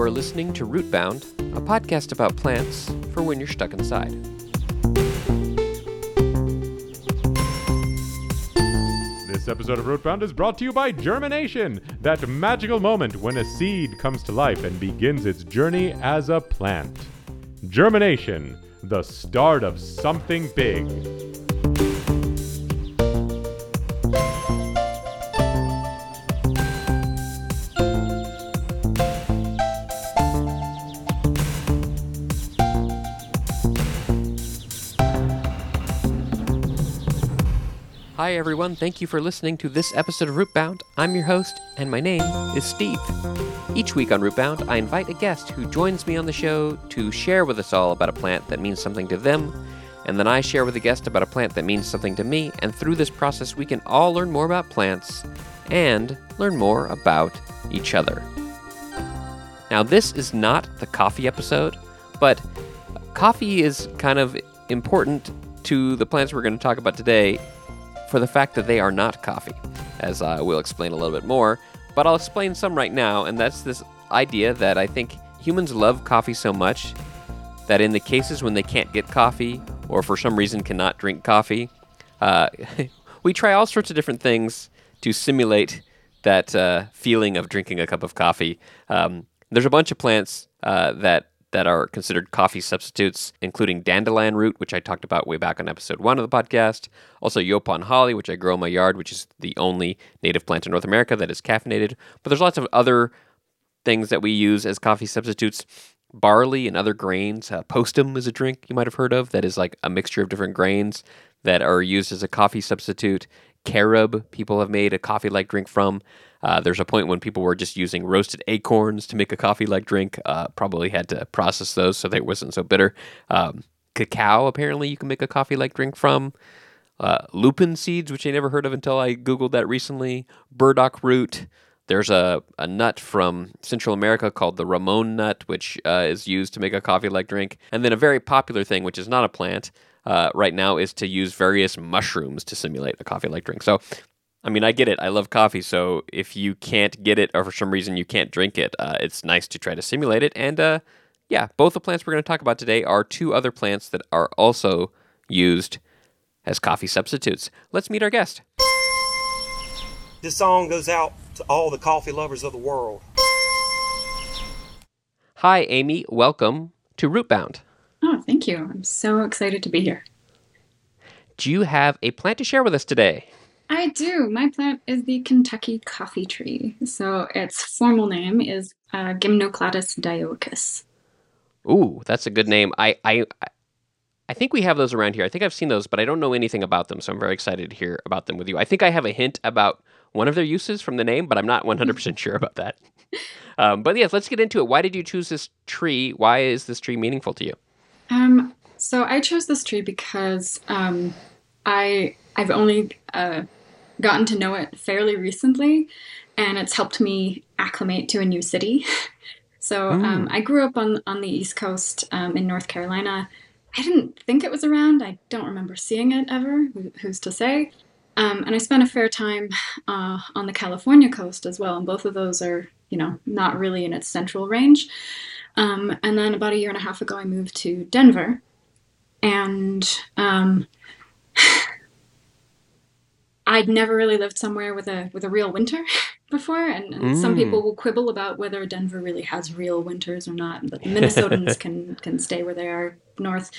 You are listening to Rootbound, a podcast about plants for when you're stuck inside. This episode of Rootbound is brought to you by Germination, that magical moment when a seed comes to life and begins its journey as a plant. Germination, the start of something big. Everyone. Thank you for listening to this episode of Rootbound. I'm your host, and my name is Steve. Each week on Rootbound, I invite a guest who joins me on the show to share with us all about a plant that means something to them, and then I share with a guest about a plant that means something to me, and through this process, we can all learn more about plants and learn more about each other. Now, this is not the coffee episode, but coffee is kind of important to the plants we're going to talk about today for the fact that they are not coffee, as I will explain a little bit more. But I'll explain some right now, and that's this idea that I think humans love coffee so much that in the cases when they can't get coffee or for some reason cannot drink coffee, uh, we try all sorts of different things to simulate that uh, feeling of drinking a cup of coffee. Um, there's a bunch of plants uh, that that are considered coffee substitutes, including dandelion root, which I talked about way back on episode one of the podcast. Also, Yaupon holly, which I grow in my yard, which is the only native plant in North America that is caffeinated. But there's lots of other things that we use as coffee substitutes. Barley and other grains. Uh, postum is a drink you might have heard of that is like a mixture of different grains that are used as a coffee substitute. Carob, people have made a coffee like drink from. Uh, there's a point when people were just using roasted acorns to make a coffee like drink. Uh, probably had to process those so they wasn't so bitter. Um, cacao, apparently, you can make a coffee like drink from. Uh, lupin seeds, which I never heard of until I Googled that recently. Burdock root. There's a, a nut from Central America called the Ramon nut, which uh, is used to make a coffee like drink. And then a very popular thing, which is not a plant, uh, right now is to use various mushrooms to simulate a coffee like drink. So I mean, I get it. I love coffee. So if you can't get it or for some reason you can't drink it, uh, it's nice to try to simulate it. And uh, yeah, both the plants we're going to talk about today are two other plants that are also used as coffee substitutes. Let's meet our guest. This song goes out to all the coffee lovers of the world. Hi, Amy. Welcome to Rootbound. Thank you. I'm so excited to be here. Do you have a plant to share with us today? I do. My plant is the Kentucky coffee tree. So its formal name is uh, Gymnocladus dioicus. Ooh, that's a good name. I, I I think we have those around here. I think I've seen those, but I don't know anything about them, so I'm very excited to hear about them with you. I think I have a hint about one of their uses from the name, but I'm not 100% sure about that. Um, but yes, let's get into it. Why did you choose this tree? Why is this tree meaningful to you? Um, so I chose this tree because um, I I've only uh, gotten to know it fairly recently, and it's helped me acclimate to a new city. so mm. um, I grew up on on the East Coast um, in North Carolina. I didn't think it was around. I don't remember seeing it ever. Who's to say? Um, and I spent a fair time uh, on the California coast as well, and both of those are, you know, not really in its central range. Um, and then about a year and a half ago, I moved to Denver, and um, I'd never really lived somewhere with a with a real winter before, and, and mm. some people will quibble about whether Denver really has real winters or not. But the Minnesotans can can stay where they are north,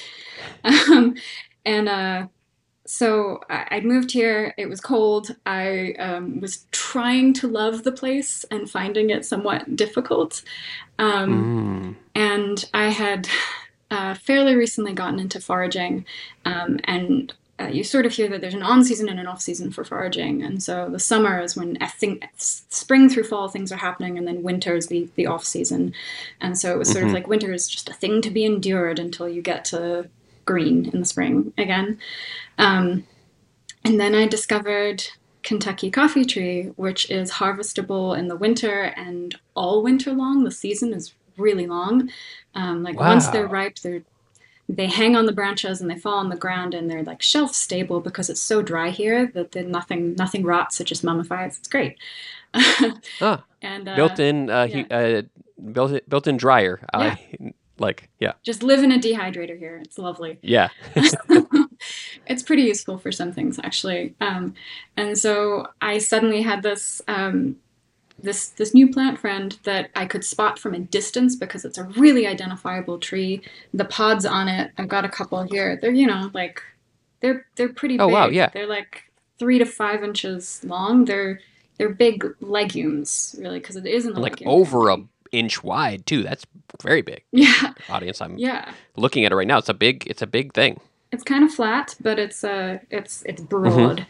um, and uh, so I, moved here. It was cold. I um, was trying to love the place and finding it somewhat difficult, um, mm. and I had. Uh, fairly recently gotten into foraging, um, and uh, you sort of hear that there's an on season and an off season for foraging. And so the summer is when I think spring through fall things are happening, and then winter is the, the off season. And so it was sort mm-hmm. of like winter is just a thing to be endured until you get to green in the spring again. Um, and then I discovered Kentucky coffee tree, which is harvestable in the winter and all winter long. The season is really long. Um, like wow. once they're ripe, they're they hang on the branches and they fall on the ground and they're like shelf stable because it's so dry here that nothing nothing rots it just mummifies it's great ah, and uh, built in uh, yeah. uh, built built-in dryer. I like yeah. Just live in a dehydrator here. It's lovely. Yeah. it's pretty useful for some things actually. Um, and so I suddenly had this um, this this new plant friend that I could spot from a distance because it's a really identifiable tree. The pods on it, I've got a couple here. They're you know like they're they're pretty. Oh big. wow, yeah. They're like three to five inches long. They're they're big legumes really because it isn't like legume over a inch wide too. That's very big. yeah Audience, I'm yeah. looking at it right now. It's a big it's a big thing. it's kind of flat, but it's uh it's it's Mm-hmm. broad.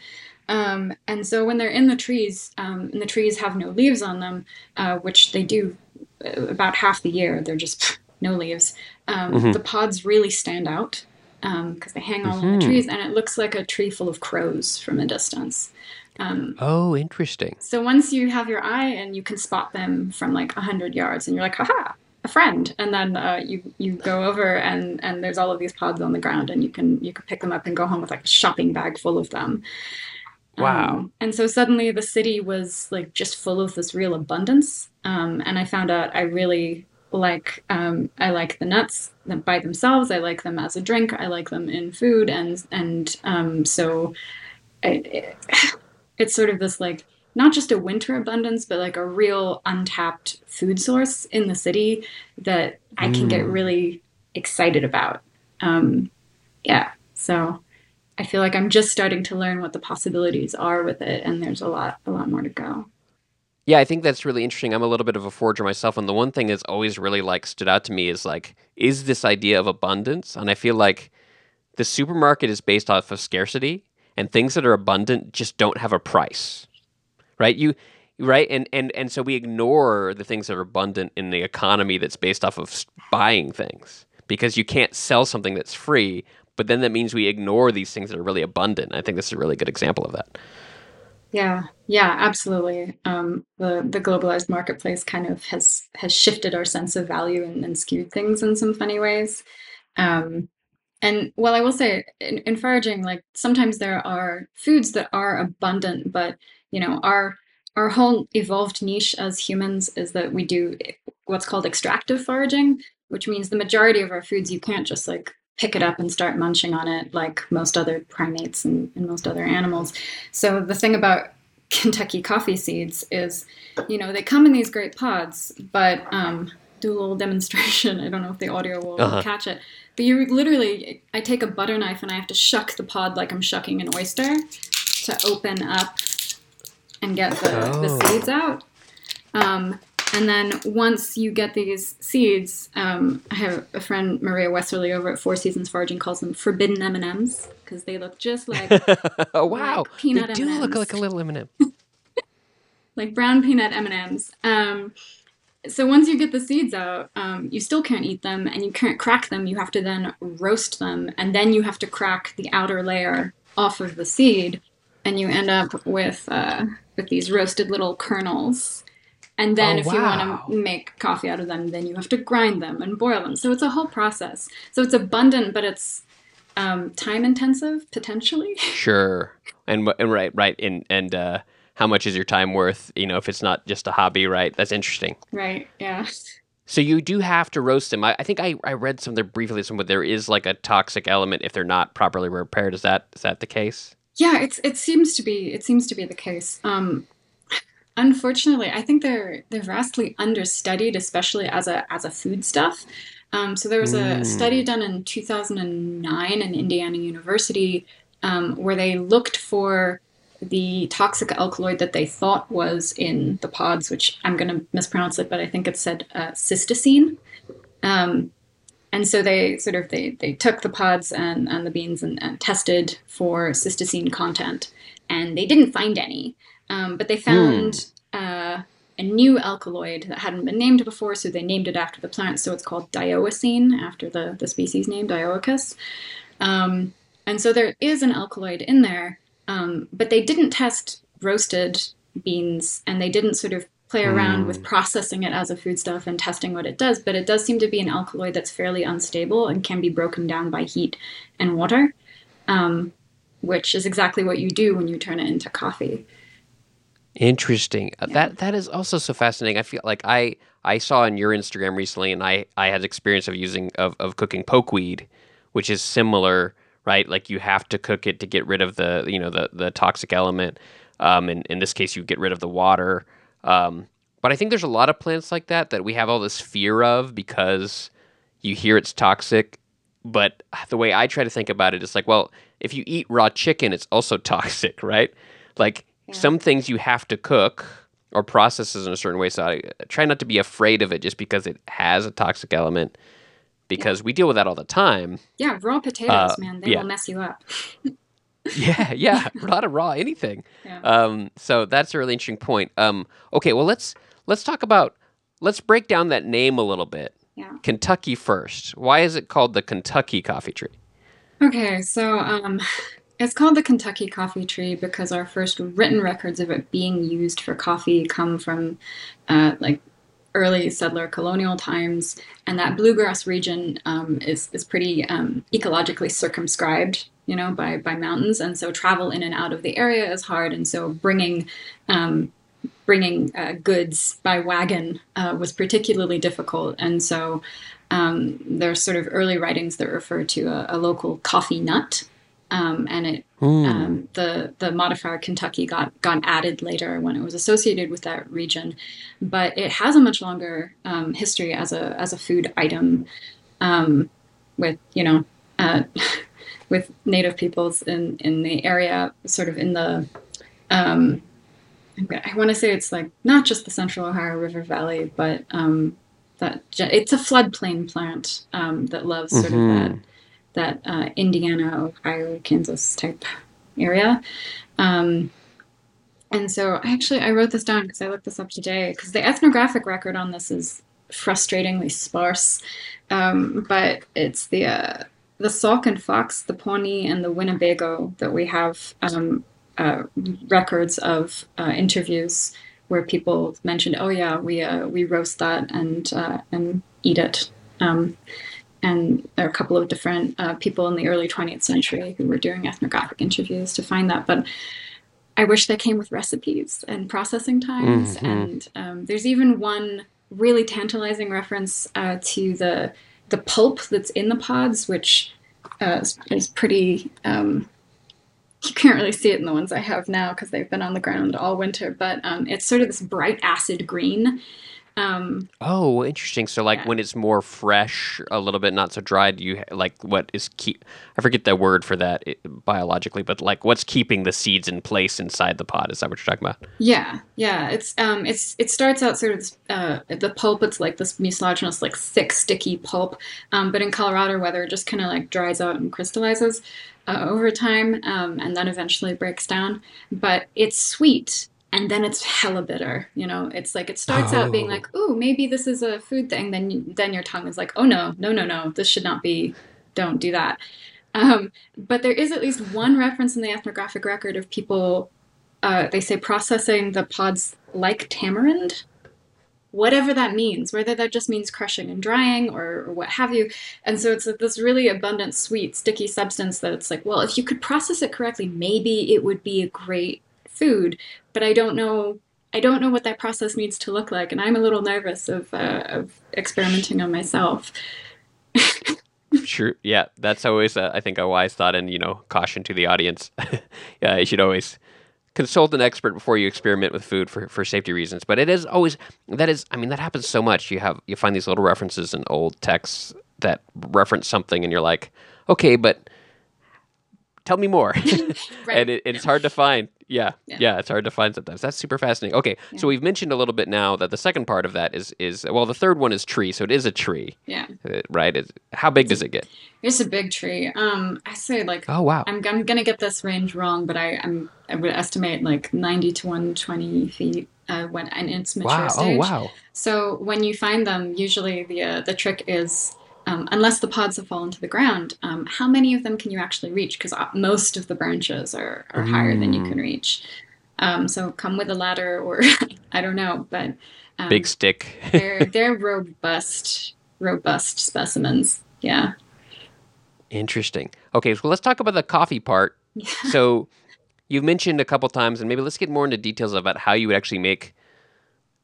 Um, and so when they're in the trees, um, and the trees have no leaves on them, uh, which they do uh, about half the year, they're just no leaves. Um, Mm-hmm. The pods really stand out because they hang all Mm-hmm. over the trees, and it looks like a tree full of crows from a distance. Um, Oh, interesting. So once you have your eye and you can spot them from like a hundred yards, and you're like, haha, a friend. And then uh, you you go over and and there's all of these pods on the ground, and you can you can pick them up and go home with like a shopping bag full of them. Wow. Um, and so suddenly the city was like just full of this real abundance. Um, and I found out I really like um, I like the nuts by themselves. I like them as a drink. I like them in food, and and um, so it, it's sort of this like not just a winter abundance, but like a real untapped food source in the city that I can get really excited about. Um, yeah, so I feel like I'm just starting to learn what the possibilities are with it, and there's a lot, a lot more to go. Yeah, I think that's really interesting. I'm a little bit of a forger myself, and the one thing that's always really like stood out to me is like, is this idea of abundance? And I feel like the supermarket is based off of scarcity, and things that are abundant just don't have a price, right? You right, and and and so we ignore the things that are abundant in the economy that's based off of buying things because you can't sell something that's free. But then that means we ignore these things that are really abundant. I think this is a really good example of that. Yeah, yeah, absolutely. Um, the the globalized marketplace kind of has has shifted our sense of value and, and skewed things in some funny ways. Um, and well, I will say in, in foraging, like sometimes there are foods that are abundant, but you know, our our whole evolved niche as humans is that we do what's called extractive foraging, which means the majority of our foods you can't just like pick it up and start munching on it like most other primates and, and most other animals. So the thing about Kentucky coffee seeds is, you know, they come in these great pods, but um, do a little demonstration. I don't know if the audio will Uh-huh. catch it, but you literally, I take a butter knife and I have to shuck the pod like I'm shucking an oyster to open up and get the, the Oh. seeds out. Um, and then once you get these seeds, um, I have a friend Maria Westerly over at Four Seasons Foraging calls them forbidden M and M's because they look just like oh wow, Like peanut they do look M&Ms. like a little M&M. like brown peanut M and M's. Um, so once you get the seeds out, um, you still can't eat them, and you can't crack them. You have to then roast them, and then you have to crack the outer layer off of the seed, and you end up with uh, with these roasted little kernels. And then, Oh, if you want to make coffee out of them, then you have to grind them and boil them. So it's a whole process. So it's abundant, but it's um, time intensive potentially. Sure, and and right, right, and and uh, how much is your time worth? You know, if it's not just a hobby, right? That's interesting. right? Yeah. So you do have to roast them. I, I think I, I read something there briefly, somewhere there is like a toxic element if they're not properly prepared. Is that is that the case? Yeah, it's it seems to be it seems to be the case. Um, unfortunately, I think they're they're vastly understudied, especially as a as a foodstuff. Um, so there was a study done in 2009 in Indiana University um, where they looked for the toxic alkaloid that they thought was in the pods, which I'm going to mispronounce it, but I think it said uh, cystosine. Um, and so they sort of they, they took the pods and, and the beans and, and tested for cystosine content, and they didn't find any. Um, but they found uh, a new alkaloid that hadn't been named before, so they named it after the plant. So it's called dioicine, after the, the species name, Dioicus. Um, and so there is an alkaloid in there, um, but they didn't test roasted beans and they didn't sort of play around with processing it as a foodstuff and testing what it does. But it does seem to be an alkaloid that's fairly unstable and can be broken down by heat and water, um, which is exactly what you do when you turn it into coffee. Interesting. Uh, That that is also so fascinating. I feel like I I saw on your Instagram recently, and I I had experience of using of of cooking pokeweed, which is similar, right? Like you have to cook it to get rid of the you know the the toxic element. Um, and in this case, you get rid of the water. Um, but I think there's a lot of plants like that that we have all this fear of because you hear it's toxic. But the way I try to think about it is like, well, if you eat raw chicken, it's also toxic, right? Like Yeah. some things you have to cook or processes in a certain way. So I try not to be afraid of it just because it has a toxic element, because we deal with that all the time. Yeah, raw potatoes, Uh, man, they yeah. will mess you up. Yeah, yeah, not a raw anything. Yeah. Um, so that's a really interesting point. Um, okay, well let's let's talk about let's break down that name a little bit. Yeah. Kentucky first. Why is it called the Kentucky coffee tree? Okay, so um, it's called the Kentucky coffee tree because our first written records of it being used for coffee come from uh, like early settler colonial times, and that bluegrass region um, is is pretty um, ecologically circumscribed, you know, by by mountains, and so travel in and out of the area is hard, and so bringing um, bringing uh, goods by wagon uh, was particularly difficult, and so um, there's sort of early writings that refer to a, a local coffee nut, um, and it um, the the modifier Kentucky got got added later when it was associated with that region, but it has a much longer um, history as a as a food item, um, with you know. Uh, with native peoples in, in the area, sort of in the um, I want to say it's like not just the Central Ohio River Valley, but um, that it's a floodplain plant um, that loves sort Mhm. of that that uh, Indiana, Ohio, Kansas type area. Um, and so I actually I wrote this down because I looked this up today because the ethnographic record on this is frustratingly sparse, um, but it's the uh, the Sauk and Fox, the Pawnee, and the Winnebago that we have um, uh, records of uh, interviews where people mentioned, "Oh yeah, we uh, we roast that and uh, and eat it." Um, and there are a couple of different uh, people in the early 20th century who were doing ethnographic interviews to find that, but I wish they came with recipes and processing times. Mhm. And um, there's even one really tantalizing reference uh, to the the pulp that's in the pods, which uh, is, is pretty. Um, you can't really see it in the ones I have now because they've been on the ground all winter, but um, it's sort of this bright acid green. Um, Oh, interesting. So, like Yeah. when it's more fresh, a little bit not so dried, you like what is keep? I forget the word for that i biologically, but like what's keeping the seeds in place inside the pod? Is that what you're talking about? Yeah, yeah. It's um, it's it starts out sort of uh, the pulp. It's like this mucilaginous, like thick, sticky pulp. Um, but in Colorado weather, it just kind of like dries out and crystallizes uh, over time, um, and then eventually breaks down. But it's sweet, and then it's hella bitter. You know, it's like it starts out being Oh. like, "Ooh, maybe this is a food thing." Then you, then your tongue is like, "Oh no, no, no, no, this should not be. Don't do that." Um, but there is at least one reference in the ethnographic record of people uh, they say processing the pods like tamarind, whatever that means, whether that just means crushing and drying or, or what have you. And so it's this really abundant, sweet, sticky substance that it's like, well, if you could process it correctly, maybe it would be a great food. But I don't know. I don't know what that process needs to look like, and I'm a little nervous of, uh, of experimenting on myself. Sure. Yeah, that's always, uh, I think, a wise thought, and you know, caution to the audience. yeah, you should always consult an expert before you experiment with food for, for safety reasons. But it is always that is, I mean, that happens so much. You have you find these little references in old texts that reference something, and you're like, okay, but tell me more. Right. and it, it's hard to find. Yeah, yeah, Yeah. it's hard to find sometimes. That's super fascinating. Okay, so we've mentioned a little bit now that the second part of that is is well, the third one is tree, so it is a tree, Yeah, uh, right? It's, how big does it get? it's a big tree. Um, I say like Oh wow. I'm, I'm gonna get this range wrong, but I, I'm I would estimate like 90 to 120 feet uh, when in its mature Wow. Oh stage. wow. So when you find them, usually the uh, the trick is, um, unless the pods have fallen to the ground, um, how many of them can you actually reach? Because most of the branches are, are higher than you Mm. can reach. Um, so come with a ladder, or I don't know, but um, Big stick. they're they're robust robust specimens. Yeah. Interesting. Okay, so let's talk about the coffee part. So you've mentioned a couple times, and maybe let's get more into details about how you would actually make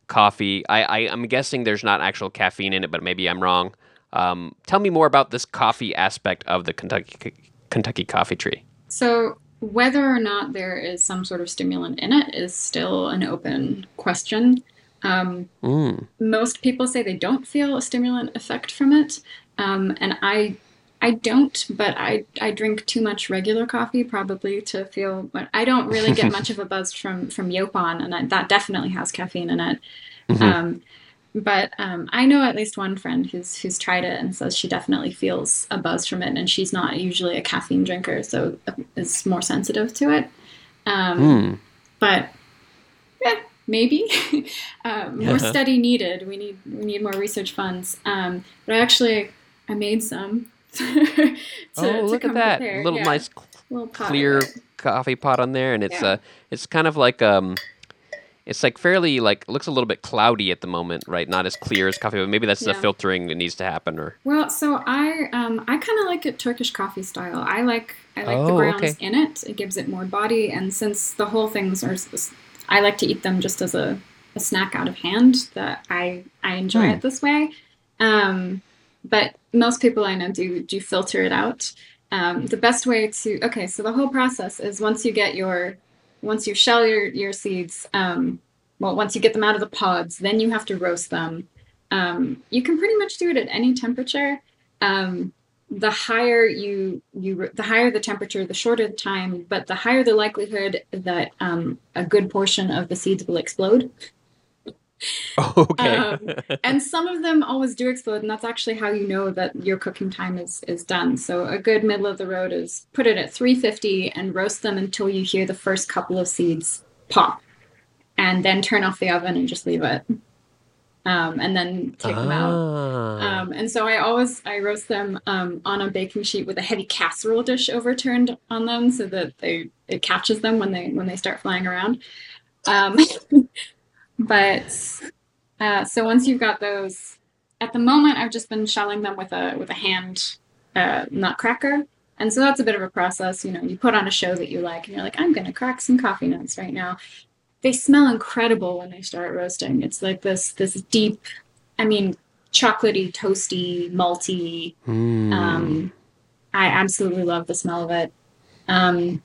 coffee. I, I I'm guessing there's not actual caffeine in it, but maybe I'm wrong. Um, tell me more about this coffee aspect of the Kentucky Kentucky coffee tree. So whether or not there is some sort of stimulant in it is still an open question. Um, Mm. most people say they don't feel a stimulant effect from it, um, and I I don't, but I I drink too much regular coffee probably to feel. But I don't really get much of a buzz from from Yaupon, and I, that definitely has caffeine in it. Mhm. Um, but um, I know at least one friend who's who's tried it and says she definitely feels a buzz from it, and she's not usually a caffeine drinker, so is more sensitive to it. Um, Mm. but yeah, maybe uh, more Uh-huh. study needed. We need we need more research funds. Um, but I actually I made some. to, oh, look at that prepared. little Yeah, nice little clear coffee pot on there, and it's Yeah. uh, it's kind of like um, it's like fairly like looks a little bit cloudy at the moment, right? Not as clear as coffee, but maybe that's the filtering that needs to happen, or Well, so I um I kind of like it Turkish coffee style. I like I like the Oh, grounds okay. in it. It gives it more body, and since the whole things are, I like to eat them just as a, a snack out of hand. That I I enjoy Hmm. it this way. Um, but most people I know do do filter it out. Um, the best way to okay, so the whole process is once you get your once you shell your your seeds. Um, well, once you get them out of the pods, then you have to roast them. Um, you can pretty much do it at any temperature. Um, the higher you you the higher the temperature, the shorter the time, but the higher the likelihood that um, a good portion of the seeds will explode. okay. Um, And some of them always do explode, and that's actually how you know that your cooking time is is done. So a good middle of the road is put it at 350 and roast them until you hear the first couple of seeds pop, and then turn off the oven and just leave it. Um, and then take them out. Ah. Um, and so I always I roast them um, on a baking sheet with a heavy casserole dish overturned on them so that they it catches them when they when they start flying around. But uh, so once you've got those, at the moment I've just been shelling them with a with a hand uh, nutcracker, and so that's a bit of a process. You know, you put on a show that you like, and you're like, I'm gonna crack some coffee nuts right now. They smell incredible when they start roasting. It's like this this deep, I mean, chocolatey, toasty, malty. Mm. Um, I absolutely love the smell of it. Um,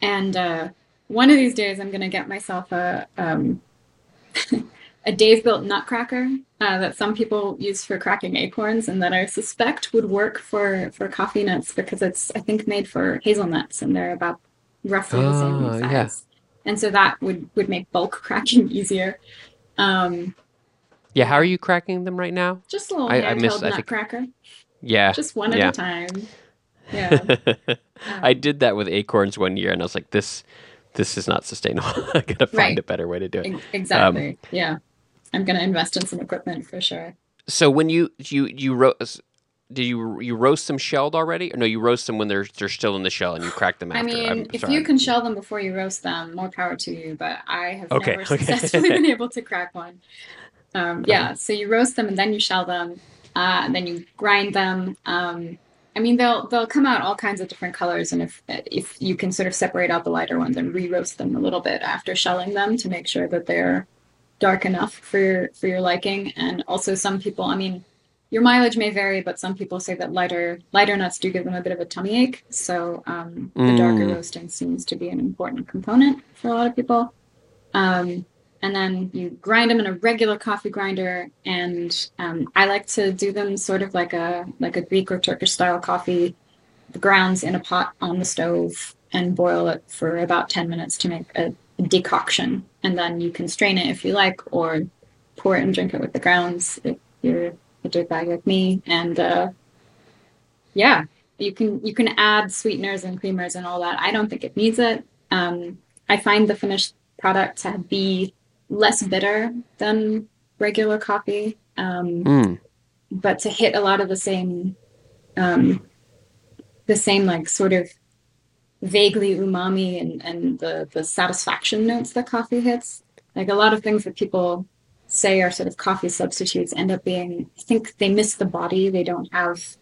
and uh, one of these days, I'm gonna get myself a um, a Davebilt nutcracker uh, that some people use for cracking acorns, and that I suspect would work for for coffee nuts because it's I think made for hazelnuts, and they're about roughly the same Ah, size. yeah. And so that would would make bulk cracking easier. Um, yeah, how are you cracking them right now? just a little I- I missed- I think- nutcracker, Yeah. just one at a time. Yeah. I did that with acorns one year, and I was like, "This, this is not sustainable. I gotta find Right. a better way to do it." Ex- Exactly. yeah. I'm gonna invest in some equipment for sure. So when you you you roast, do you you roast them shelled already, or no? You roast them when they're they're still in the shell, and you crack them I after. mean, I'm if sorry. you can shell them before you roast them, more power to you. But I have Okay, never okay. successfully been able to crack one. Um, yeah. So you roast them and then you shell them, uh, and then you grind them. Um, I mean, they'll they'll come out all kinds of different colors, and if if you can sort of separate out the lighter ones and re-roast them a little bit after shelling them to make sure that they're dark enough for your for your liking. And also, some people, I mean, your mileage may vary, but some people say that lighter lighter nuts do give them a bit of a tummy ache. So um, the darker Mm. roasting seems to be an important component for a lot of people. Um, and then you grind them in a regular coffee grinder, and um, I like to do them sort of like a like a Greek or Turkish style coffee. The grounds in a pot on the stove and boil it for about ten minutes to make a, decoction, and then you can strain it if you like, or pour it and drink it with the grounds if you're a dirtbag like me. And uh, yeah, you can you can add sweeteners and creamers and all that. I don't think it needs it. Um, I find the finished product to be less bitter than regular coffee, um, Mm. but to hit a lot of the same, um, the same like sort of vaguely umami and, and the, the satisfaction notes that coffee hits. Like a lot of things that people say are sort of coffee substitutes end up being, I think they miss the body. They don't have,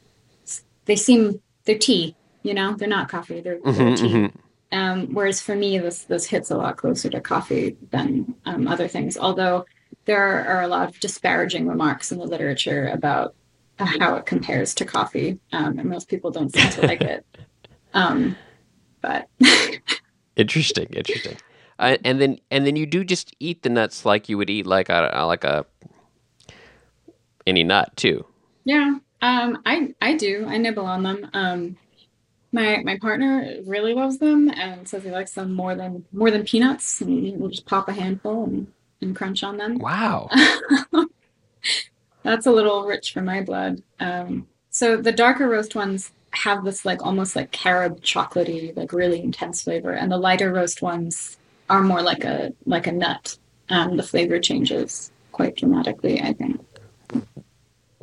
they seem, they're tea, you know, they're not coffee, they're, they're Mhm, tea. mhm. Um, whereas for me, this this hits a lot closer to coffee than um, other things. Although there are, a lot of disparaging remarks in the literature about how it compares to coffee, um, and most people don't seem to like it. Um, but interesting, interesting. Uh, and then and then you do just eat the nuts like you would eat like a like a any nut too. Yeah, um, I I do. I nibble on them. Um, my my partner really loves them and says he likes them more than more than peanuts. And we'll just pop a handful and, and crunch on them. Wow, that's a little rich for my blood. Um, so the darker roast ones have this like almost like carob chocolatey, like really intense flavor, and the lighter roast ones are more like a like a nut. Um, the flavor changes quite dramatically, I think.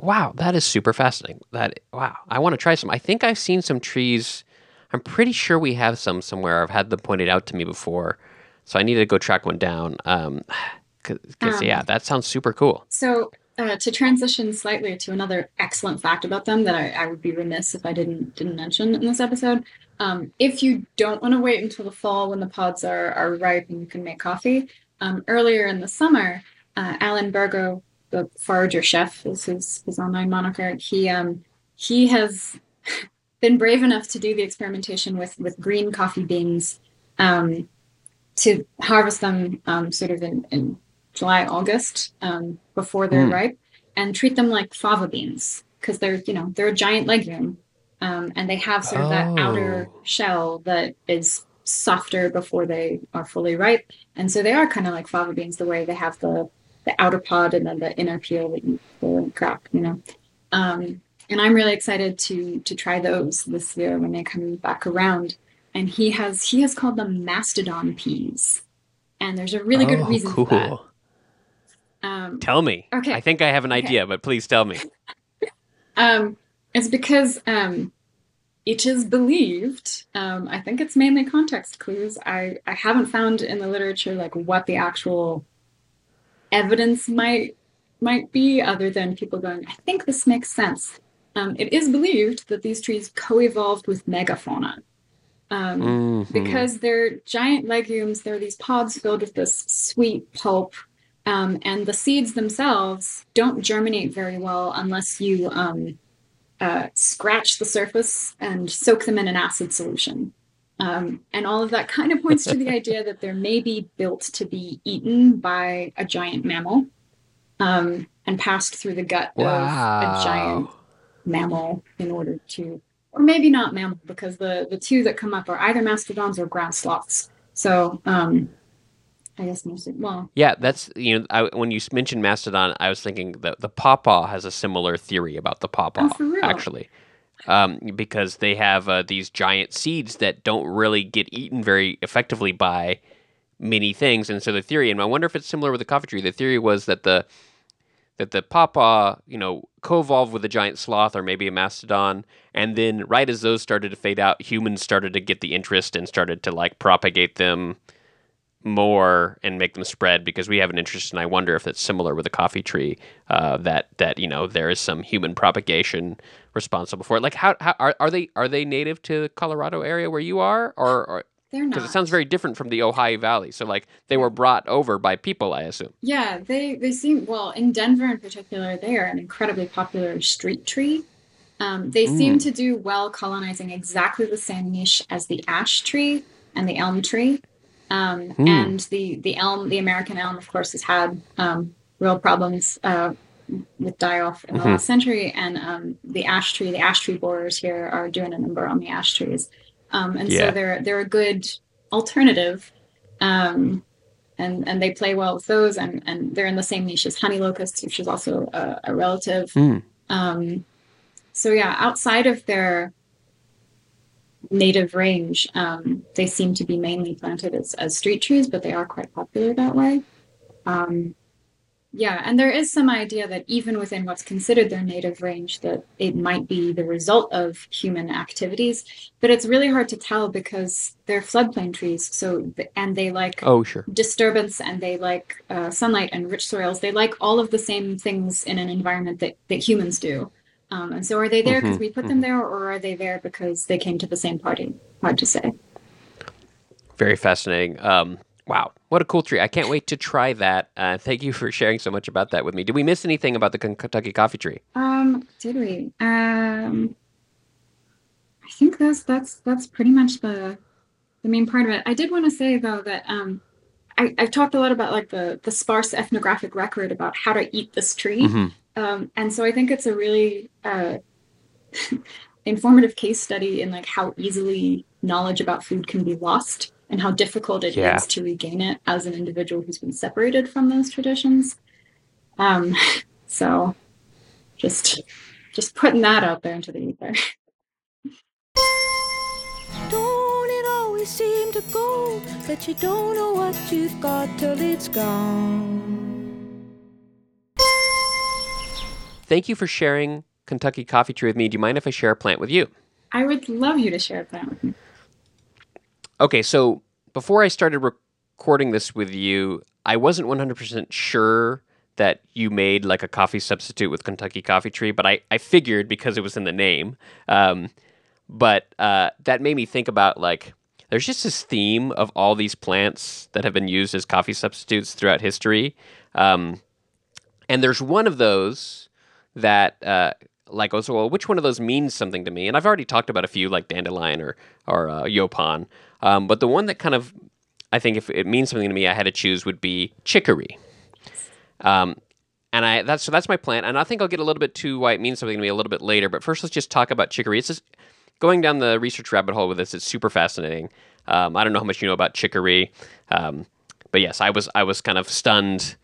Wow, that is super fascinating. That wow, I want to try some. I think I've seen some trees. I'm pretty sure we have some somewhere. I've had them pointed out to me before, so I need to go track one down. Um, because um, yeah, that sounds super cool. So uh, to transition slightly to another excellent fact about them that I, I, would be remiss if I didn't didn't mention in this episode. Um, if you don't want to wait until the fall when the pods are are ripe and you can make coffee, um, earlier in the summer, uh, Alan Bergo the forager chef is his his online moniker. He um he has been brave enough to do the experimentation with with green coffee beans um, to harvest them um, sort of in, in July August um, before they're mm. ripe and treat them like fava beans because they're you know they're a giant legume um, and they have sort of oh. that outer oh. shell that is softer before they are fully ripe and so they are kind of like fava beans the way they have the the outer pod and then the inner peel that you pull and crack, you know. Um, and I'm really excited to to try those this year when they come back around. And he has he has called them mastodon peas, and there's a really oh, good reason cool. for that. Um, tell me. Okay. I think I have an okay. idea, but please tell me. um, it's because um, it is believed. Um, I think it's mainly context clues. I I haven't found in the literature like what the actual evidence might might be other than people going, I think this makes sense. Um, it is believed that these trees co-evolved with megafauna. Um, mm-hmm. Because they're giant legumes, there are these pods filled with this sweet pulp, um, and the seeds themselves don't germinate very well unless you um, uh, scratch the surface and soak them in an acid solution. Um, and all of that kind of points to the idea that they're maybe built to be eaten by a giant mammal um, and passed through the gut wow. of a giant mammal in order to, or maybe not mammal, because the, the two that come up are either mastodons or ground sloths. So, um, I guess mostly. Well, yeah, that's you know I, when you mentioned mastodon, I was thinking that the pawpaw has a similar theory about the pawpaw. Oh, actually, um, because they have uh, these giant seeds that don't really get eaten very effectively by many things. And so the theory, and I wonder if it's similar with the coffee tree. The theory was that the that the pawpaw, you know, co-evolved with a giant sloth or maybe a mastodon, and then right as those started to fade out, humans started to get the interest and started to like propagate them more and make them spread because we have an interest and I wonder if it's similar with a coffee tree uh, that that you know there is some human propagation responsible for it. Like how, how are, are they are they native to the Colorado area where you are? Or, or they're not because it sounds very different from the Ohio Valley. So like they were brought over by people I assume. Yeah they they seem well in Denver in particular they are an incredibly popular street tree. Um, they mm. seem to do well colonizing exactly the same niche as the ash tree and the elm tree. Um, hmm. And the the elm, the American elm, of course, has had um, real problems uh, with die off in the mm-hmm. last century. And um, the ash tree, the ash tree borers here are doing a number on the ash trees, um, and yeah. so they're they're a good alternative. Um, and, and they play well with those, and, and they're in the same niche as honey locusts, which is also a, a relative. Mm. so yeah, outside of their native range, um, they seem to be mainly planted as, as street trees, but they are quite popular that way. Um, yeah, and there is some idea that even within what's considered their native range, that it might be the result of human activities, but it's really hard to tell because they're floodplain trees. So, and they like oh sure disturbance, and they like uh, sunlight and rich soils. They like all of the same things in an environment that that humans do. Um, and so are they there because mm-hmm, we put mm-hmm. them there, or are they there because they came to the same party? Hard to say. Very fascinating. Um, wow, what a cool tree! I can't wait to try that. Uh, thank you for sharing so much about that with me. Did we miss anything about the Kentucky coffee tree? Um, did we? Um, I think that's that's that's pretty much the the main part of it. I did want to say though that um, I, I've talked a lot about like the the sparse ethnographic record about how to eat this tree, Mhm. um, and so I think it's a really uh, informative case study in like how easily knowledge about food can be lost and how difficult it is Yeah. to regain it as an individual who's been separated from those traditions. Um, so just just putting that out there into the ether. Don't it always seem to go that you don't know what you've got till it's gone? Thank you for sharing Kentucky coffee tree with me. Do you mind if I share a plant with you? I would love you to share that with me. Okay, so before I started recording this with you, I wasn't 100% sure that you made like a coffee substitute with Kentucky Coffee Tree, but I, I figured because it was in the name. Um, but uh, that made me think about like, there's just this theme of all these plants that have been used as coffee substitutes throughout history. Um, and there's one of those that uh, like oh, so well which one of those means something to me and i've already talked about a few like dandelion or or uh, yaupon um, but the one that kind of i think if it means something to me i had to choose would be chicory. Um, and i that's so that's my plan. And i think i'll get a little bit to why it means something to me a little bit later. But first let's just talk about chicory. It's just going down the research rabbit hole with this it's super fascinating. Um, i don't know how much you know about chicory um, but yes i was i was kind of stunned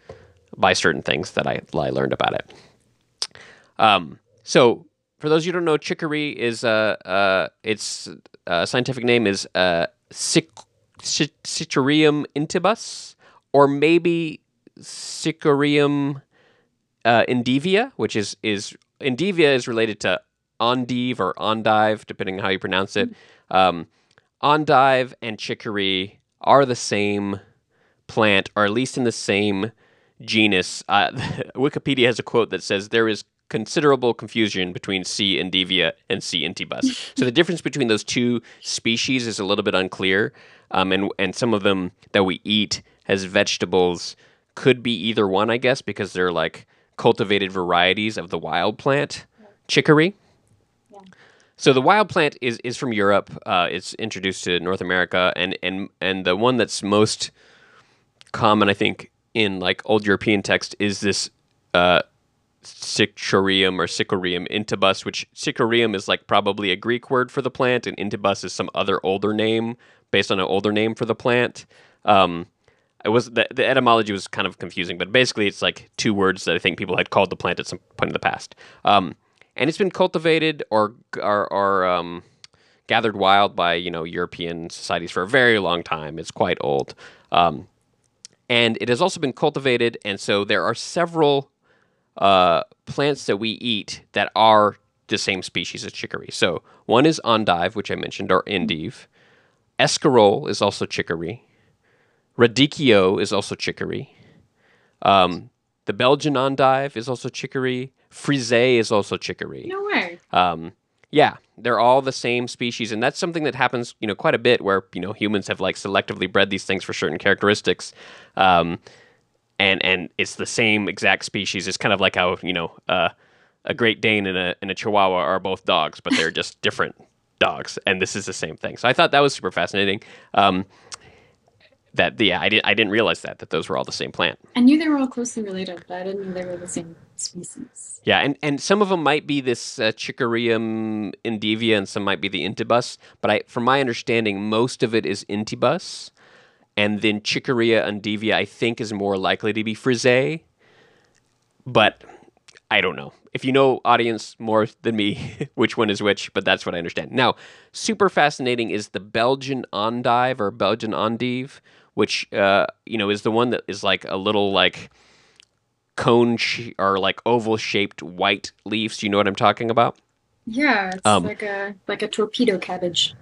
by certain things that i, I learned about it. Um, so, for those of you don't know, chicory is uh, uh, its uh, scientific name is uh, Cic- Cit- intybus, or maybe Cicorium uh, indivia, which is is indivia is related to endive or endive, depending on how you pronounce it. Um, endive and chicory are the same plant, or at least in the same genus. Uh, Wikipedia has a quote that says there is considerable confusion between C. endivia and C. intybus. so the difference between those two species is a little bit unclear, um, and and some of them that we eat as vegetables could be either one, I guess, because they're like cultivated varieties of the wild plant chicory. Yeah. So the wild plant is, is from Europe. Uh, it's introduced to North America, and, and and the one that's most common, I think, in like old European text is this uh, Cichorium or Cicorium intybus, which Cicorium is like probably a Greek word for the plant, and intybus is some other older name based on an older name for the plant. Um, it was the, the etymology was kind of confusing, but basically it's like two words that I think people had called the plant at some point in the past. Um, and it's been cultivated or or, or um, gathered wild by you know European societies for a very long time. It's quite old, um, and it has also been cultivated. And so there are several uh, plants that we eat that are the same species as chicory. So one is endive, which I mentioned, or endive. Escarole is also chicory. Radicchio is also chicory. Um, the Belgian endive is also chicory. Frisee is also chicory. No way. Um, yeah, they're all the same species, and that's something that happens, you know, quite a bit where you know humans have like selectively bred these things for certain characteristics, um, and and it's the same exact species. It's kind of like how you know uh, a Great Dane and a and a Chihuahua are both dogs, but they're just different dogs, and this is the same thing. So I thought that was super fascinating. Um, that yeah, I didn't I didn't realize that that those were all the same plant. I knew they were all closely related, but I didn't know they were the same species. Yeah, and, and some of them might be this uh, indivia, and some might be the intybus. But I, from my understanding, most of it is intybus, and then Chicorea indivia, I think, is more likely to be frisee. But I don't know. If you know, audience, more than me, which one is which, but that's what I understand. Now, super fascinating is the Belgian endive or Belgian endive, which uh, you know is the one that is like a little like cone sh- or like oval shaped white leaves. Do you know what I'm talking about? Yeah, it's Um, like a like a torpedo cabbage.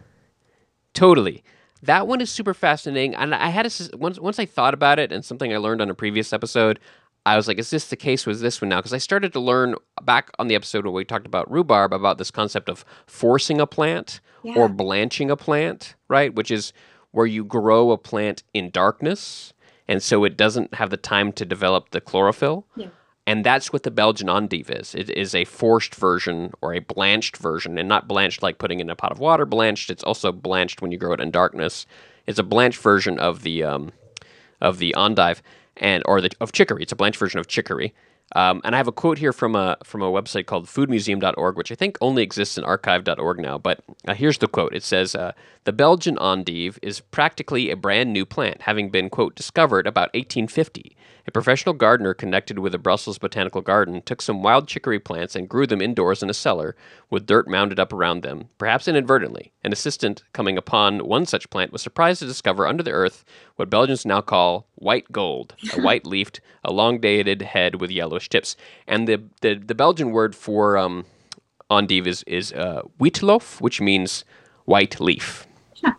Totally. That one is super fascinating, and I had a, once once I thought about it, and something I learned on a previous episode. I was like, "Is this the case with this one now?" Because I started to learn back on the episode where we talked about rhubarb about this concept of forcing a plant or blanching a plant, right? Which is where you grow a plant in darkness, and so it doesn't have the time to develop the chlorophyll. Yeah. And that's what the Belgian endive is. It is a forced version or a blanched version, and not blanched like putting in a pot of water. Blanched. It's also blanched when you grow it in darkness. It's a blanched version of the um, of the endive and or the of chicory. It's a blanched version of chicory. Um, and I have a quote here from a from a website called foodmuseum.org, which I think only exists in archive.org now. But uh, here's the quote. It says, uh, "The Belgian endive is practically a brand new plant, having been quote discovered about 1850. A professional gardener connected with the Brussels Botanical Garden took some wild chicory plants and grew them indoors in a cellar with dirt mounded up around them, perhaps inadvertently. An assistant coming upon one such plant was surprised to discover under the earth what Belgians now call white gold, a white leafed, elongated head with yellowish tips. And the, the, the Belgian word for um, endive is, is uh, witlof, which means white leaf. Huh.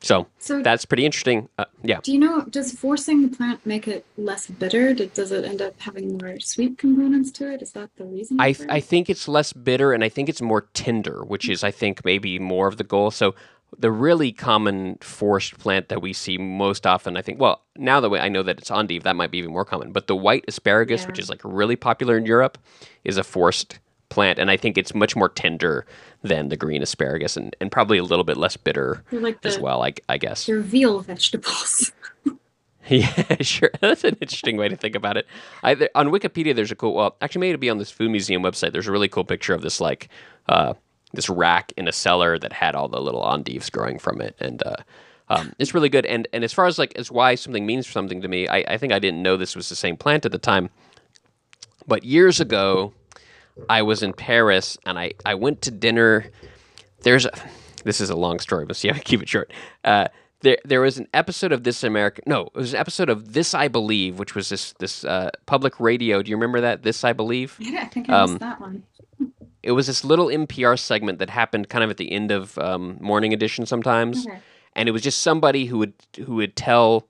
So, So- that's pretty interesting. Uh, yeah. Do you know, does forcing the plant make it less bitter? Does it end up having more sweet components to it? Is that the reason? I, I think it's less bitter and I think it's more tender, which is, I think, maybe more of the goal. So, the really common forced plant that we see most often, I think, well, now that I know that it's endive, that might be even more common. But the white asparagus, which is like really popular in Europe, is a forced plant. And I think it's much more tender than the green asparagus and, and probably a little bit less bitter like as well, I, I guess. they're veal vegetables. Yeah, sure. That's an interesting way to think about it. I, on Wikipedia, there's a cool. Well, actually, maybe it'd be on this food museum website. There's a really cool picture of this like uh, this rack in a cellar that had all the little endives growing from it, and uh, um, it's really good. And and as far as like as why something means something to me, I, I think I didn't know this was the same plant at the time, but years ago, I was in Paris and I I went to dinner. There's a, this is a long story, but see, I keep it short. Uh, there, there was an episode of This American. No, it was an episode of This I Believe, which was this this uh, public radio. Do you remember that? This I Believe. yeah, I think I missed Um, that one. It was this little NPR segment that happened kind of at the end of um, Morning Edition sometimes, Okay. and it was just somebody who would who would tell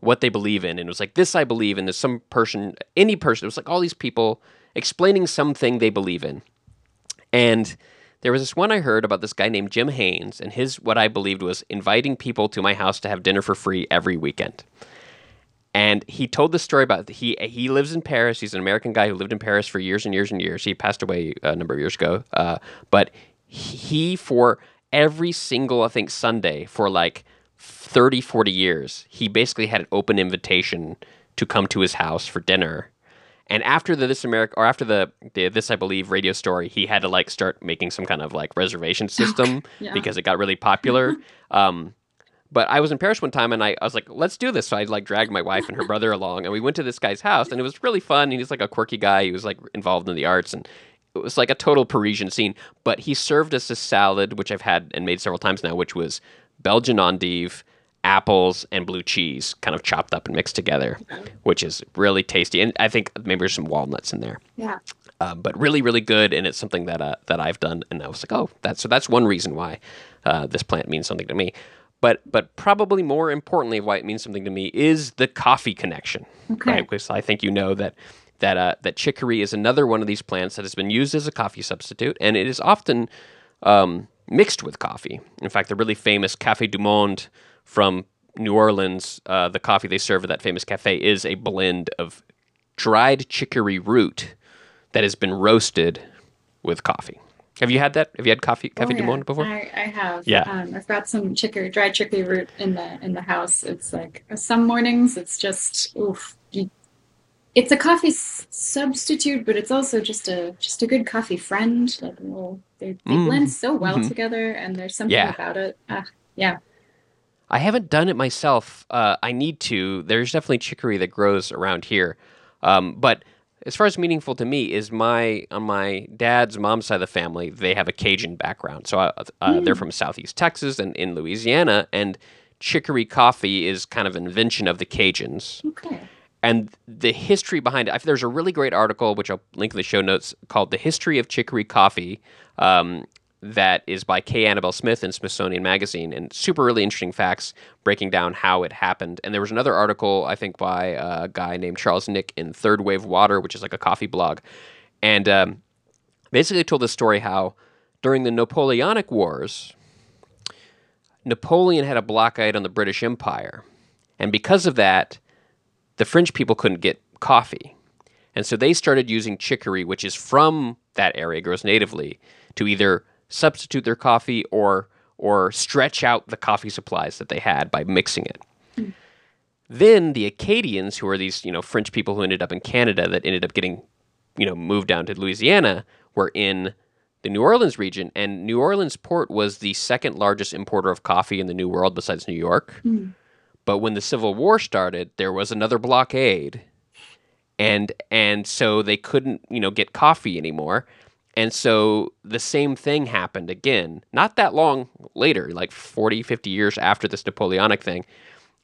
what they believe in, and it was like this I believe, and there's some person, any person. It was like all these people explaining something they believe in, and there was this one I heard about this guy named Jim Haynes, and his what I believed was inviting people to my house to have dinner for free every weekend. And he told the story about he he lives in Paris. He's an American guy who lived in Paris for years and years and years. He passed away a number of years ago. Uh, but he for every single I think Sunday for like 30 40 years, he basically had an open invitation to come to his house for dinner. And after the This America or after the, the This I Believe radio story, he had to like start making some kind of like reservation system Yeah. because it got really popular. um, but I was in Paris one time and I, I was like, let's do this. So I like dragged my wife and her brother along and we went to this guy's house and it was really fun. And he's like a quirky guy. He was like involved in the arts and it was like a total Parisian scene. But he served us a salad, which I've had and made several times now, which was Belgian endive, apples, and blue cheese kind of chopped up and mixed together, which is really tasty. And I think maybe there's some walnuts in there Yeah. um, but really, really good, and it's something that uh, that I've done, and I was like, oh, that's so that's one reason why uh, this plant means something to me. But but probably more importantly, why it means something to me is the coffee connection, Okay. right? Because I think you know that that uh, that chicory is another one of these plants that has been used as a coffee substitute, and it is often um, mixed with coffee. In fact, the really famous Café du Monde from New Orleans, uh, the coffee they serve at that famous cafe is a blend of dried chicory root that has been roasted with coffee. Have you had that? Have you had coffee Café Oh, yeah. Monde before? I, I have. Yeah. Um, I've got some chicory, dried chicory root in the in the house. It's like some mornings it's just oof. You, it's a coffee s- substitute, but it's also just a just a good coffee friend. Like well, they they Mm. blend so well Mhm. together, and there's something Yeah. about it. Ah, yeah. I haven't done it myself. Uh, I need to. There's definitely chicory that grows around here, um, but as far as meaningful to me is my on my dad's mom's side of the family. They have a Cajun background, so uh, uh, they're from Southeast Texas and in Louisiana, and chicory coffee is kind of an invention of the Cajuns. Okay. and the history behind it. There's a really great article, which I'll link in the show notes, called "The History of Chicory Coffee," um, that is by K. Annabelle Smith in Smithsonian Magazine, and super really interesting facts breaking down how it happened. And there was another article, I think, by a guy named Charles Nick in Third Wave Water, which is like a coffee blog, and um, basically told the story how during the Napoleonic Wars, Napoleon had a blockade on the British Empire. And because of that, the French people couldn't get coffee. And so they started using chicory, which is from that area, grows natively, to either substitute their coffee or or stretch out the coffee supplies that they had by mixing it. Then the Acadians, who are these, you know, French people who ended up in Canada that ended up getting, you know, moved down to Louisiana, were in the New Orleans region, and New Orleans port was the second largest importer of coffee in the New World besides New York. Hmm. But when the Civil War started, there was another blockade, and and so they couldn't, you know, get coffee anymore. And so the same thing happened again, not that long later, like 40, 50 years after this Napoleonic thing.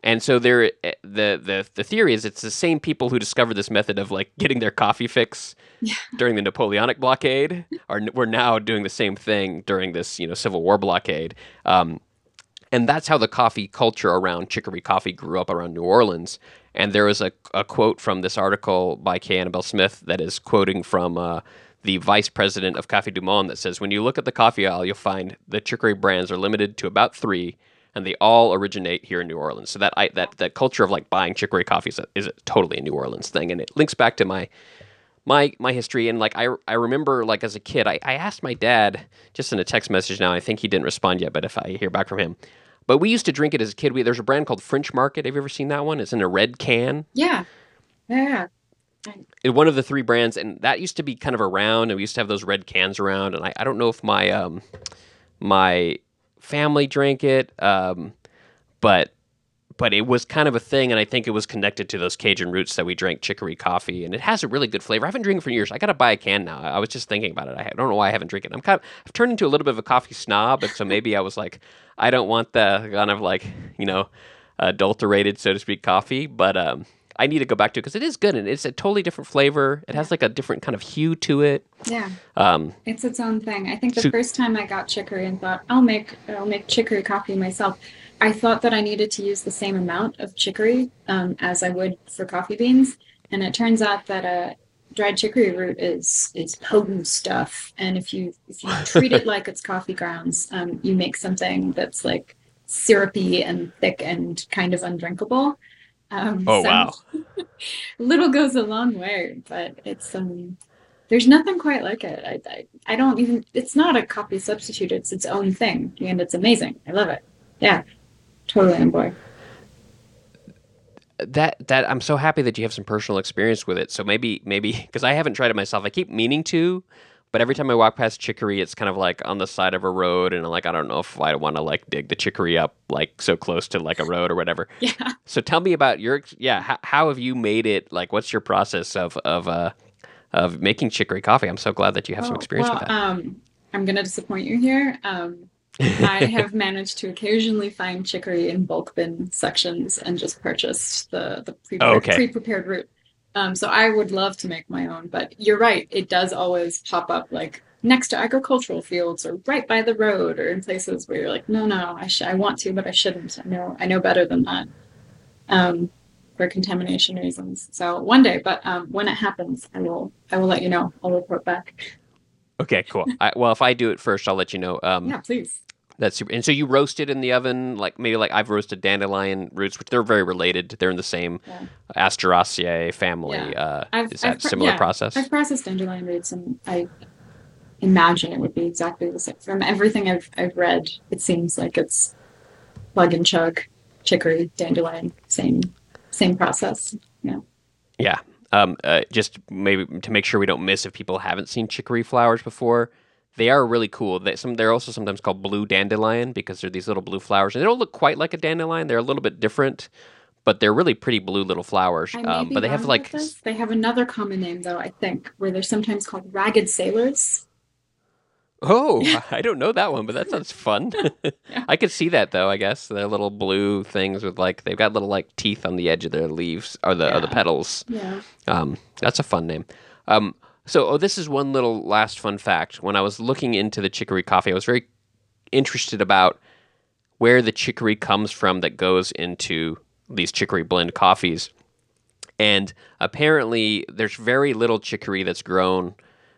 And so there, eh, the the the theory is it's the same people who discovered this method of like getting their coffee fix during the Napoleonic blockade are we're now doing the same thing during this you know Civil War blockade. Um, and that's how the coffee culture around chicory coffee grew up around New Orleans. And there was a, a quote from this article by K. Annabelle Smith that is quoting from uh, the vice president of Café du Monde that says, When you look at the coffee aisle, you'll find the chicory brands are limited to about three, and they all originate here in New Orleans. So that I, that that culture of like buying chicory coffee is, a, is a totally a New Orleans thing, and it links back to my my my history and like I I remember like as a kid I, I asked my dad just in a text message now I think he didn't respond yet but if I hear back from him but we used to drink it as a kid we, there's a brand called French Market have you ever seen that one it's in a red can Yeah. Yeah. It- one of the three brands and that used to be kind of around and we used to have those red cans around and I, I don't know if my um my family drank it um but but it was kind of a thing, and I think it was connected to those Cajun roots that we drank chicory coffee, and it has a really good flavor. I haven't drank it for years. I got to buy a can now. I was just thinking about it. I don't know why I haven't drank it. I'm kind of I've turned into a little bit of a coffee snob, and so maybe I was like, I don't want the kind of like you know adulterated, so to speak, coffee, but um. I need to go back to it because it is good and it's a totally different flavor. It has like a different kind of hue to it. Yeah. Um, It's its own thing. I think the So- first time I got chicory and thought I'll make I'll make chicory coffee myself, I thought that I needed to use the same amount of chicory um, as I would for coffee beans, and it turns out that a dried chicory root is is potent stuff, and if you if you treat it like it's coffee grounds, um, you make something that's like syrupy and thick and kind of undrinkable. Um, Oh, so wow. little goes a long way, but it's um there's nothing quite like it. I, I I don't even it's not a copy substitute, it's its own thing. And it's amazing. I love it. Yeah. Totally on board. that that I'm so happy that you have some personal experience with it. So maybe maybe because I haven't tried it myself. I keep meaning to, but every time I walk past chicory, it's kind of like on the side of a road, and I'm like, I don't know if I want to like dig the chicory up like so close to like a road or whatever. Yeah. So tell me about your yeah. How, how have you made it? Like, what's your process of of uh of making chicory coffee? I'm so glad that you have some Oh, experience well, with that. Um I'm gonna disappoint you here. Um I have managed to occasionally find chicory in bulk bin sections and just purchased the the pre Oh, okay. pre-prepared root. Um, so I would love to make my own, but you're right. It does always pop up like next to agricultural fields or right by the road or in places where you're like, no, no, I sh- I want to, but I shouldn't. I know I know better than that. Um, for contamination reasons. So one day, but um, when it happens, I will I will let you know. I'll report back. okay, cool. I, well, if I do it first, I'll let you know. Um, Yeah, please. That's super. And so you roast it in the oven, like maybe like I've roasted dandelion roots, which they're very related. They're in the same Yeah. Asteraceae family. Yeah. Uh, I've- is that I've similar yeah, process? I've processed dandelion roots, and I imagine it would be exactly the same. From everything I've I've read, it seems like it's plug and chug, chicory, dandelion, same same process. Yeah. Yeah. Um, uh, just maybe to make sure we don't miss if people haven't seen chicory flowers before. They are really cool. They, some they're also sometimes called blue dandelion because they're these little blue flowers, and they don't look quite like a dandelion. They're a little bit different, but they're really pretty blue little flowers. Um, but they have like they have another common name though. I think where they're sometimes called ragged sailors. Oh, I don't know that one, but that sounds fun. I could see that though. I guess they're little blue things with like they've got little like teeth on the edge of their leaves or the or the petals. Yeah. Um, that's a fun name. Um, so oh, this is one little last fun fact. When I was looking into the chicory coffee, I was very interested about where the chicory comes from that goes into these chicory blend coffees. And apparently, there's very little chicory that's grown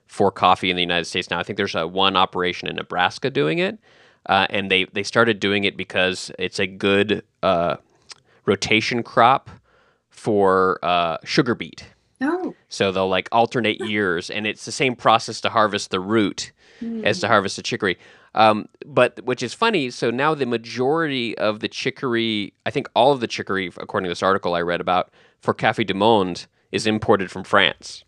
for coffee in the United States now. I think there's a one operation in Nebraska doing it. uh, and they they started doing it because it's a good uh, rotation crop for uh, sugar beet. Oh, So they'll like alternate years, and it's the same process to harvest the root as to harvest the chicory. Um, but which is funny. So now the majority of the chicory, I think all of the chicory, according to this article I read about for Café du Monde, is imported from France.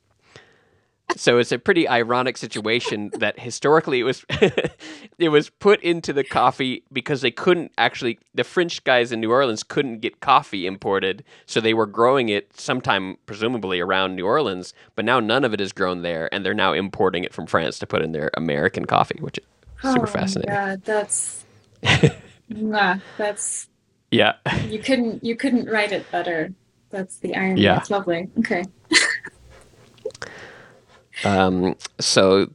So it's a pretty ironic situation that historically it was it was put into the coffee because they couldn't actually the French guys in New Orleans couldn't get coffee imported, so they were growing it sometime presumably around New Orleans, but now none of it is grown there and they're now importing it from France to put in their American coffee, which is super oh fascinating. God, that's nah, that's Yeah. you couldn't you couldn't write it better. That's the irony. Yeah. That's lovely. Okay. Um, so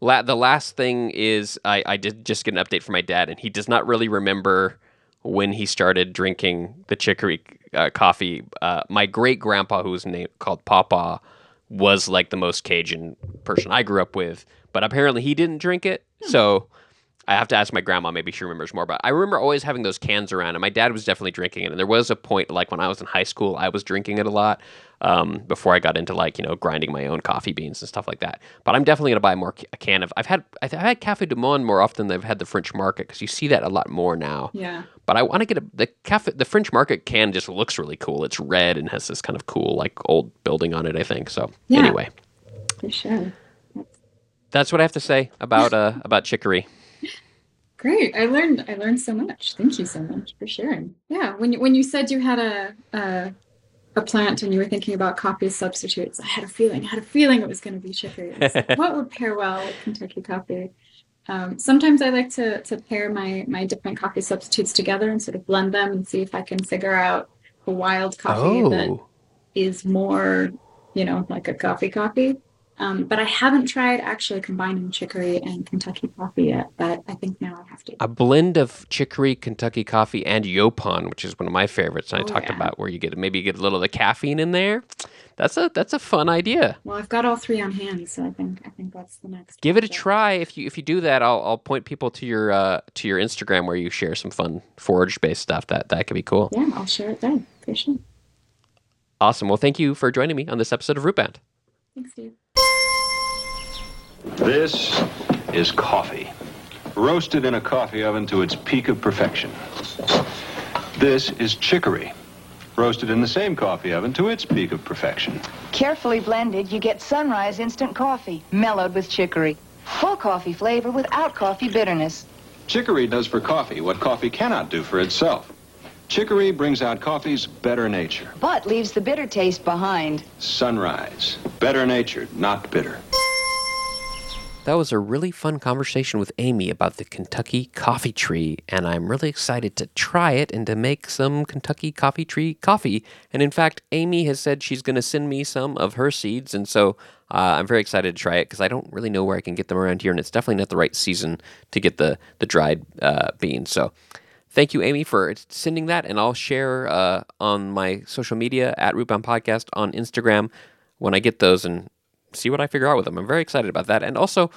la- the last thing is I, I did just get an update from my dad, and he does not really remember when he started drinking the chicory uh, coffee. Uh, my great grandpa, who was named called Papa, was like the most Cajun person I grew up with, but apparently he didn't drink it. So I have to ask my grandma. Maybe she remembers more. But I remember always having those cans around, and my dad was definitely drinking it. And there was a point, like when I was in high school, I was drinking it a lot um, before I got into like you know grinding my own coffee beans and stuff like that. But I'm definitely gonna buy more a can of. I've had I've had Cafe du Monde more often than I've had the French Market because you see that a lot more now. Yeah. But I want to get a the cafe. The French Market can just looks really cool. It's red and has this kind of cool like old building on it. I think so. Yeah. Anyway, For sure. that's what I have to say about uh about chicory. Great. I learned I learned so much. Thank you so much for sharing. Yeah, when you, when you said you had a a, a plant and you were thinking about coffee substitutes, I had a feeling. I had a feeling it was going to be chicory. Like, what would pair well with Kentucky coffee? Um, sometimes I like to to pair my my different coffee substitutes together and sort of blend them and see if I can figure out a wild coffee that Oh, is more, you know, like a coffee coffee. Um, but I haven't tried actually combining chicory and Kentucky coffee yet. But I think now I have to. a blend of chicory, Kentucky coffee, and Yaupon, which is one of my favorites. And I Oh, talked yeah. about where you get maybe you get a little of the caffeine in there. That's a that's a fun idea. Well, I've got all three on hand, so I think I think that's the next. Give it a try. If you if you do that, I'll I'll point people to your uh, to your Instagram where you share some fun forage based stuff. That that could be cool. Yeah, I'll share it then for sure. Awesome. Well, thank you for joining me on this episode of Rootbound. Thanks, Steve. This is coffee, roasted in a coffee oven to its peak of perfection. This is chicory, roasted in the same coffee oven to its peak of perfection. Carefully blended, you get Sunrise instant coffee, mellowed with chicory. Full coffee flavor without coffee bitterness. Chicory does for coffee what coffee cannot do for itself. Chicory brings out coffee's better nature. But leaves the bitter taste behind. Sunrise, better natured, not bitter. That was a really fun conversation with Amy about the Kentucky coffee tree, and I'm really excited to try it and to make some Kentucky coffee tree coffee. And in fact, Amy has said she's going to send me some of her seeds, and so uh, I'm very excited to try it because I don't really know where I can get them around here, and it's definitely not the right season to get the the dried uh, beans. So. Thank you, Amy, for sending that, and I'll share uh, on my social media at Rootbound Podcast on Instagram when I get those and see what I figure out with them. I'm very excited about that, and also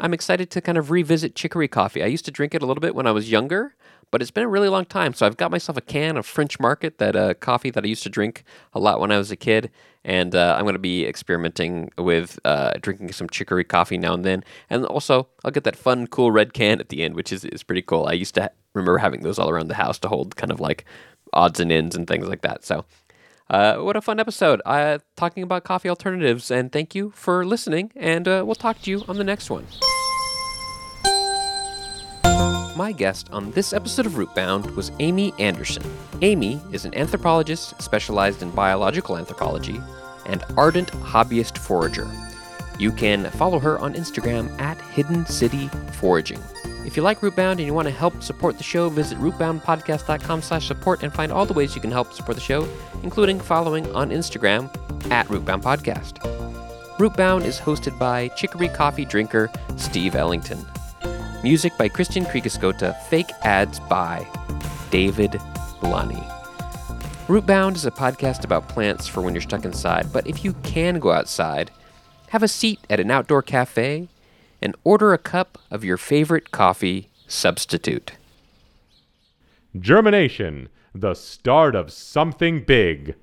I'm excited to kind of revisit chicory coffee. I used to drink it a little bit when I was younger, but it's been a really long time. So I've got myself a can of French Market, that uh, coffee that I used to drink a lot when I was a kid, and uh, I'm going to be experimenting with uh, drinking some chicory coffee now and then. And also, I'll get that fun, cool red can at the end, which is, is pretty cool. I used to ha- remember having those all around the house to hold kind of like odds and ends and things like that. So. Uh, what a fun episode! Uh, talking about coffee alternatives, and thank you for listening. And uh, we'll talk to you on the next one. My guest on this episode of Rootbound was Amy Anderson. Amy is an anthropologist specialized in biological anthropology and ardent hobbyist forager. You can follow her on Instagram at Hidden City Foraging. If you like Rootbound and you want to help support the show, visit rootboundpodcast.com slash support and find all the ways you can help support the show, including following on Instagram at Rootbound Podcast. Rootbound is hosted by chicory coffee drinker Steve Ellington. Music by Christian Kriegescota, fake ads by David Lunny. Rootbound is a podcast about plants for when you're stuck inside, but if you can go outside, have a seat at an outdoor cafe, and order a cup of your favorite coffee substitute. Germination, the start of something big.